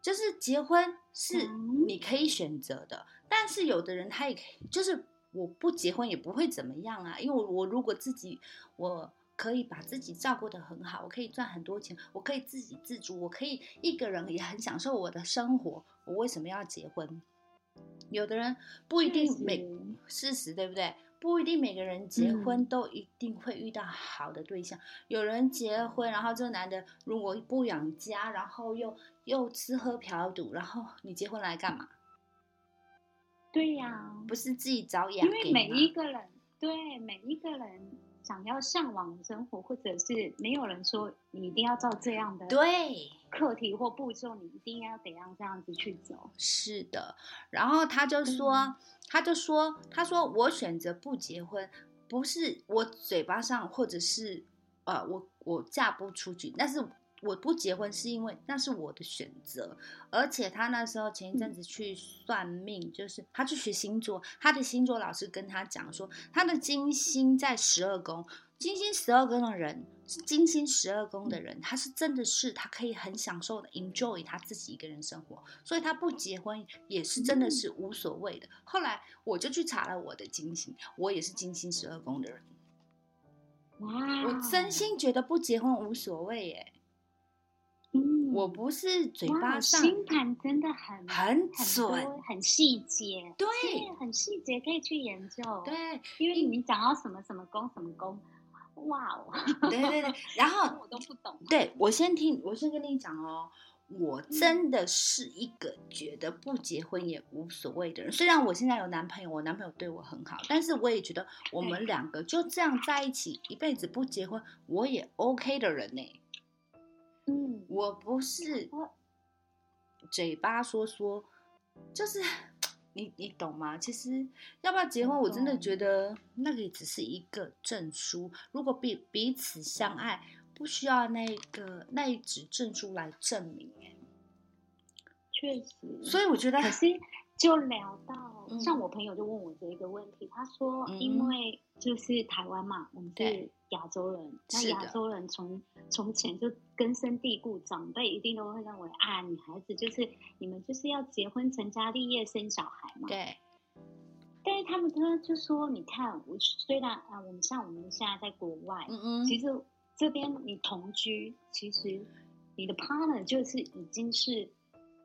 就是结婚是嗯你可以选择的，但是有的人他也可以，就是我不结婚也不会怎么样啊，因为我我如果自己我可以把自己照顾得很好，我可以赚很多钱，我可以自给自足，我可以一个人也很享受我的生活，我为什么要结婚？有的人不一定每事实对不对？不一定每个人结婚嗯都一定会遇到好的对象。有人结婚，然后这个男的如果不养家，然后又又吃喝嫖赌，然后你结婚来干嘛？对呀、不是自己找养因为每一个人对每一个人想要向往的生活，或者是没有人说你一定要照这样的对，课题或步骤，你一定要怎样这样子去走。是的。然后他就说，嗯他就说，他说我选择不结婚，不是我嘴巴上或者是呃，我我嫁不出去，但是。我不结婚是因为那是我的选择，而且他那时候前一阵子去算命，就是他去学星座，他的星座老师跟他讲说，他的金星在十二宫，金星十二宫的人，金星十二宫的人，他是真的是他可以很享受的 enjoy 他自己一个人生活，所以他不结婚也是真的是无所谓的。后来我就去查了我的金星，我也是金星十二宫的人，哇，我真心觉得不结婚无所谓耶。嗯，我不是嘴巴上心盘真的很很很准多很细节，对很细节可以去研究。，对因为你讲到什么什么宫什么宫，哇哦，对对对，然后 我都不懂。对我先听，我先跟你讲哦，我嗯真的是一个觉得不结婚也无所谓的人。虽然我现在有男朋友，我男朋友对我很好，但是我也觉得我们对两个就这样在一起一辈子不结婚，我也 OK 的人呢。嗯，我不是我嘴巴说说，就是你你懂吗？其实要不要结婚，我我真的觉得那个也只是一个证书。如果彼彼此相爱，不需要那个那一纸证书来证明。哎，确实，所以我觉得可 是就聊到，嗯。像我朋友就问我这一个问题，他说，嗯因为就是台湾嘛，我们是亚洲人，那亚洲人从从前就根深蒂固，长辈一定都会认为啊，女孩子就是你们就是要结婚成家立业生小孩嘛。对，但是他们他就说，你看，我虽然啊，我们像我们现在在国外，嗯嗯，其实这边你同居，其实你的 partner 就是已经是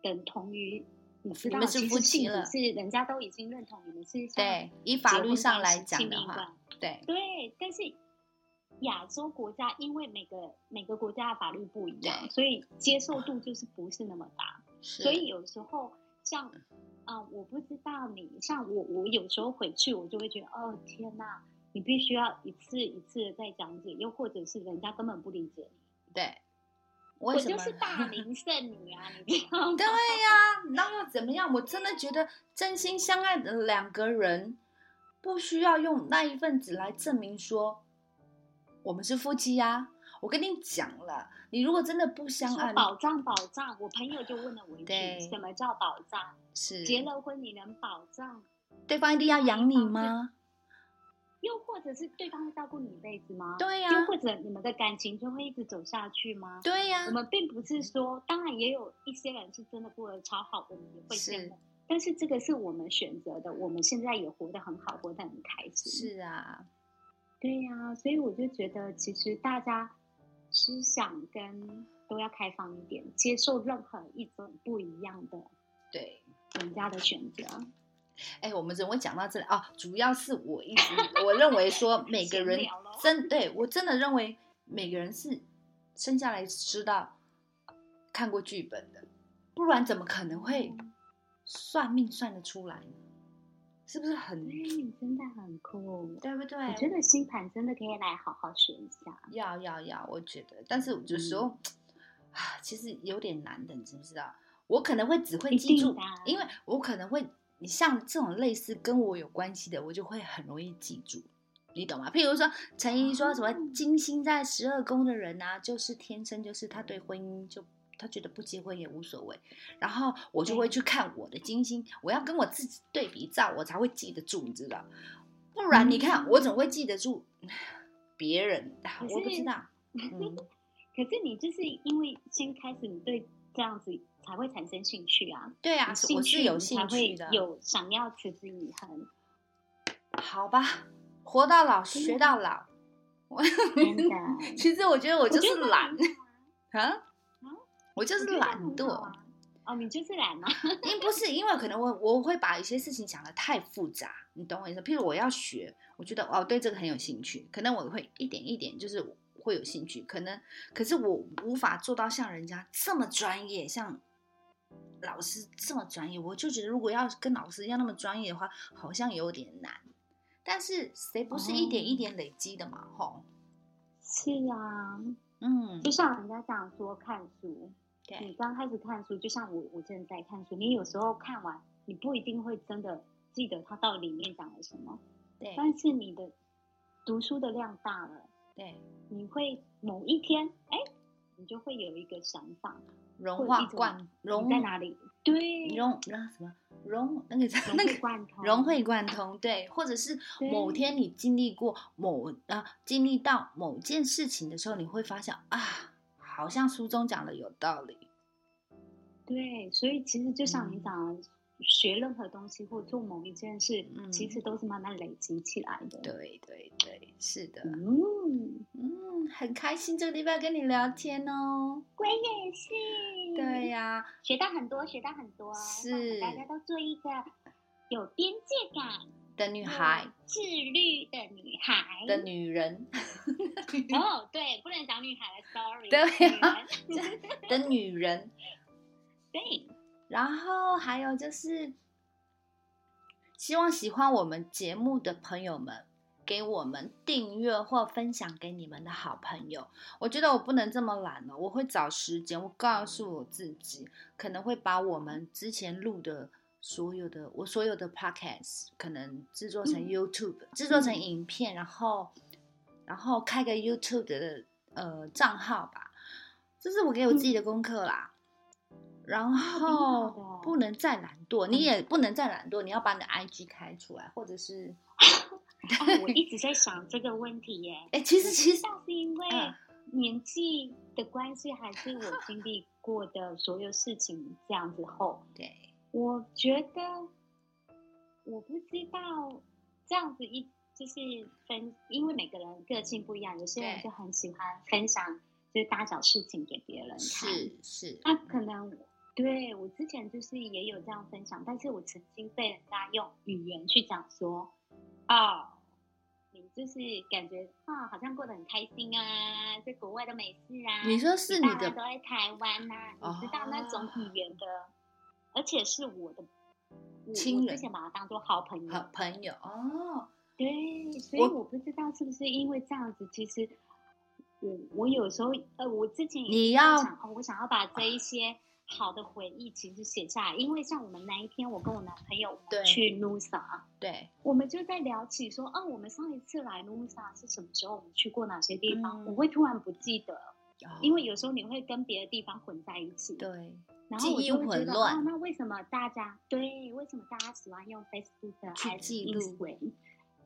等同于你知道，你们是其实夫妻了是人家都已经认同你们是像对，以法律上来讲的话对对，但是亚洲国家因为每个每个国家的法律不一样，所以接受度就是不是那么大，是，所以有时候像。啊、我不知道你像我，我有时候回去我就会觉得，哦天哪，你必须要一次一次的再讲解，又或者是人家根本不理解你。对，我？就是大龄剩女啊，你知道吗？对呀、那又怎么样？我真的觉得真心相爱的两个人，不需要用那一份子来证明说我们是夫妻呀、我跟你讲了，你如果真的不相爱，说保障保障，我朋友就问了我一句：什么叫保障？是结了婚你能保障？对方一定要养你吗？又或者是对方会照顾你一辈子吗？对呀又或者你们的感情就会一直走下去吗？对呀、我们并不是说，当然也有一些人是真的过得超好，我们也会羡是慕。但是这个是我们选择的，我们现在也活得很好，活得很开心。是啊，对呀、所以我就觉得，其实大家思想跟都要开放一点，接受任何一种不一样的对。人家的选择。哎，我们怎么会讲到这里啊？主要是我一直我认为说 每个人真 对我真的认为每个人是生下来知道看过剧本的，不然怎么可能会算命算得出来呢？是不是很真的很酷。对不对？我觉得星盘真的可以来好好学一下。要要要，我觉得，但是有时候、啊，其实有点难的，你知不知道？我可能会只会记住因为我可能会，你像这种类似跟我有关系的，我就会很容易记住，你懂吗？譬如说陈怡说什么哦金星在十二宫的人啊，就是天生就是他对婚姻就。他觉得不结婚也无所谓，然后我就会去看我的金星，我要跟我自己对比照，我才会记得住，你知道？不然你看我怎么会记得住别人的？我不知道。嗯，可是你就是因为先开始，你对这样子才会产生兴趣啊。对啊，兴我趣是有兴趣的。有想要持之以恒。好吧，活到老学到老。我 其实我觉得我就是懒啊啊，我就是懒惰。哦，你就是懒吗？因不是因为可能我我会把一些事情想的太复杂，你懂我意思？譬如我要学，我觉得哦对这个很有兴趣，可能我会一点一点就是会有兴趣，可能可是我无法做到像人家这么专业，像老师这么专业，我就觉得如果要跟老师一样那么专业的话，好像有点难。但是谁不是一点一点累积的嘛？吼、是啊，嗯。就，像人家讲说看书，对你刚开始看书，就像我我正在看书，你有时候看完，你不一定会真的记得它到底里面讲了什么，对但是你的读书的量大了，对，你会某一天，哎，你就会有一个想法，融化贯融在哪里？对，融那什么融那个融那个会贯 通，融会贯通，对，或者是某天你经历过某啊，经历到某件事情的时候，你会发现啊，好像书中讲的有道理。对，所以其实就像你嗯讲的，学任何东西或做某一件事，嗯其实都是慢慢累积起来的。，对对对，是的，嗯，嗯，很开心这个地方跟你聊天哦。我也是。对呀、学到很多，学到很多。是大家都做一个有边界感、的女孩自律的女孩。的女人哦，对，不能讲女孩了，sorry。对女啊的女人，对，然后还有就是，希望喜欢我们节目的朋友们，给我们订阅或分享给你们的好朋友。我觉得我不能这么懒了，我会找时间，我告诉我自己，可能会把我们之前录的所有的我所有的 podcast 可能制作成嗯 YouTube，、制作成影片，然后然后开个 YouTube 的呃账号吧，这是我给我自己的功课啦。然后不能再懒惰，你也不能再懒惰，你要把你的 IG 开出来，或者是，哦，我一直在想这个问题耶。哎、其实其实知道是因为嗯年纪的关系，还是我经历过的所有事情这样子后，对，我觉得我不知道这样子一就是分，因为每个人个性不一样，有些人就很喜欢分享，就是大小事情给别人看。是是，那可能对我之前就是也有这样分享，但是我曾经被人家用语言去讲说，哦，你就是感觉啊，好像过得很开心啊，在国外都没事啊。你说是你的都在台湾呐、你知道那种哦语言的，而且是我的。我亲人我之前把他当做好朋友，好朋友哦，对，所以我我不知道是不是因为这样子，其实我我有时候呃，我之前你要哦，我想要把这一些好的回忆其实写下来，因为像我们那一天，我跟我男朋友去 Nusa，对，我们就在聊起说，哦，我们上一次来 Nusa 是什么时候？我们去过哪些地方？嗯。我会突然不记得，因为为有时候你会跟别的地方混在一起，对。然后我就会觉得，混乱。哦，那为什么大家对为什么大家喜欢用 Facebook 去还是记录？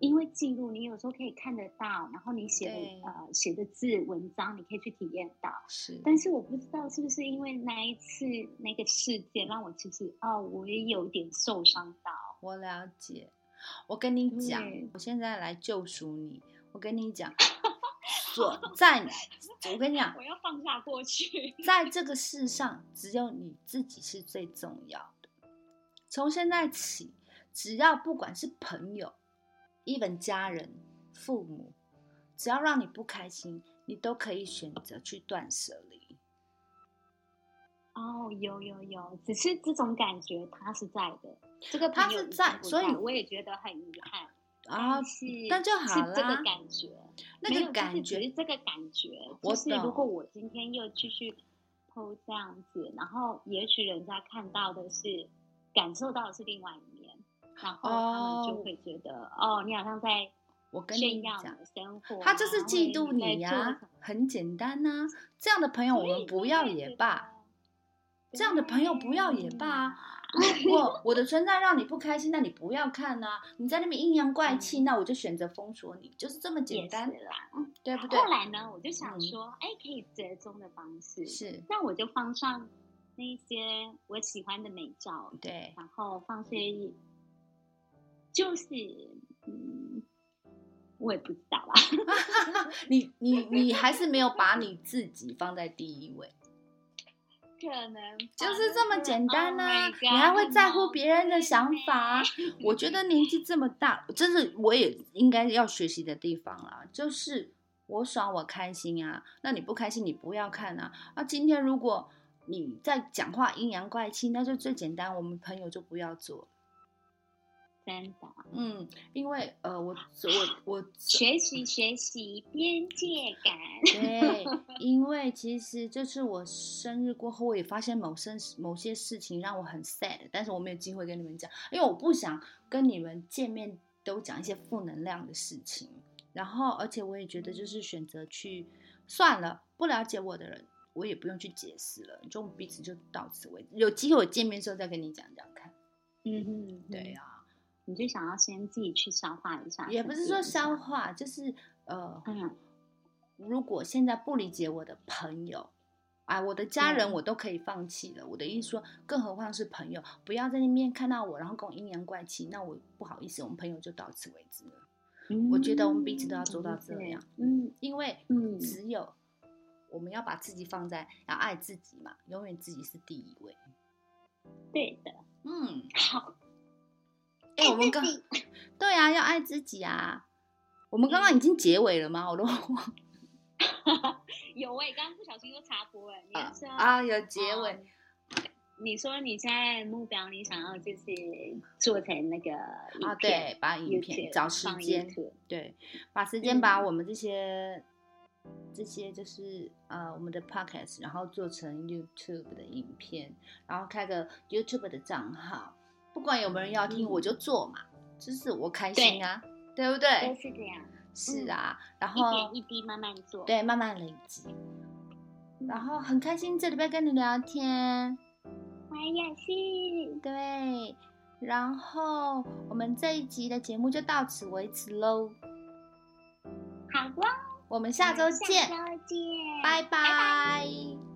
因为记录你有时候可以看得到，然后你写的呃写的字文章，你可以去体验到。是，但是我不知道是不是因为那一次那个事件，让我其实哦，我也有点受伤到。我了解。我跟你讲，我现在来救赎你。我跟你讲，所在，我跟你讲，我要放下过去。在这个世上，只有你自己是最重要的。从现在起，只要不管是朋友、even 家人、父母，只要让你不开心，你都可以选择去断舍离。哦，有有有，只是这种感觉它是在的，这个它朋友已经是在所以我也觉得很遗憾。啊但是那就好是这个感觉，那个感觉就是这个感觉，我就是如果我今天又继续剖这样子，然后也许人家看到的是感受到的是另外一面，然后他们就哦会觉得哦你好像在我跟炫你讲的生活啊、他就是嫉妒你呀、很简单呐、这样的朋友我们不要也罢，。这样的朋友不要也罢啊。如果我的存在让你不开心，那你不要看呐、你在那边阴阳怪气，那我就选择封锁你，就是这么简单，啦。嗯对不对？后来呢，我就想嗯说，哎、可以折中的方式，是，那我就放上那些我喜欢的美照，对，然后放些，就是嗯，我也不知道 啦。你你你还是没有把你自己放在第一位，可能，就是这么简单呢、Oh my 你还会在乎别人的想法呢？我觉得年纪这么大，这是我也应该要学习的地方啦。就是我爽我开心啊，那你不开心你不要看啊。啊，今天如果你在讲话阴阳怪气，那就最简单，我们朋友就不要做。真的，嗯，因为呃，我我我学习学习边界感。对，因为其实就是我生日过后，我也发现某生某些事情让我很 sad，但是我没有机会跟你们讲，因为我不想跟你们见面都讲一些负能量的事情。然后，而且我也觉得就是选择去算了，不了解我的人，我也不用去解释了，就彼此就到此为止。有机会我见面的时候再跟你讲讲看。嗯哼，对啊，你就想要先自己去消化一下，也不是说消，化，就是呃，嗯，如果现在不理解我的朋友，啊，我的家人我都可以放弃了。我的意思说，更何况是朋友，不要在那边看到我，然后跟我阴阳怪气，那我不好意思，我们朋友就到此为止了。我觉得我们彼此都要做到这样嗯因为嗯只有我们要把自己放在要爱自己嘛，永远自己是第一位。对的，嗯，好，哎、我们刚对啊，要爱自己啊。我们刚刚已经结尾了吗？我都忘了 有哎，刚刚不小心又插播了，你啊啊，有结尾。嗯你说你现在目标，你想要就是做成那个啊，对，把影片找时间对，把时间把嗯我们这些、这些就是呃我们的 podcast，然后做成 YouTube 的影片，然后开个 YouTube 的账号，不管有没有人要听，嗯。我就做嘛，就是我开心啊，对不对？都是这样，是啊，然后一点一滴慢慢做。对慢慢累积，嗯，然后很开心这礼拜跟你聊天，我也是，对，然后我们这一集的节目就到此为止喽，好的，我们下周见。下周见，拜拜。拜拜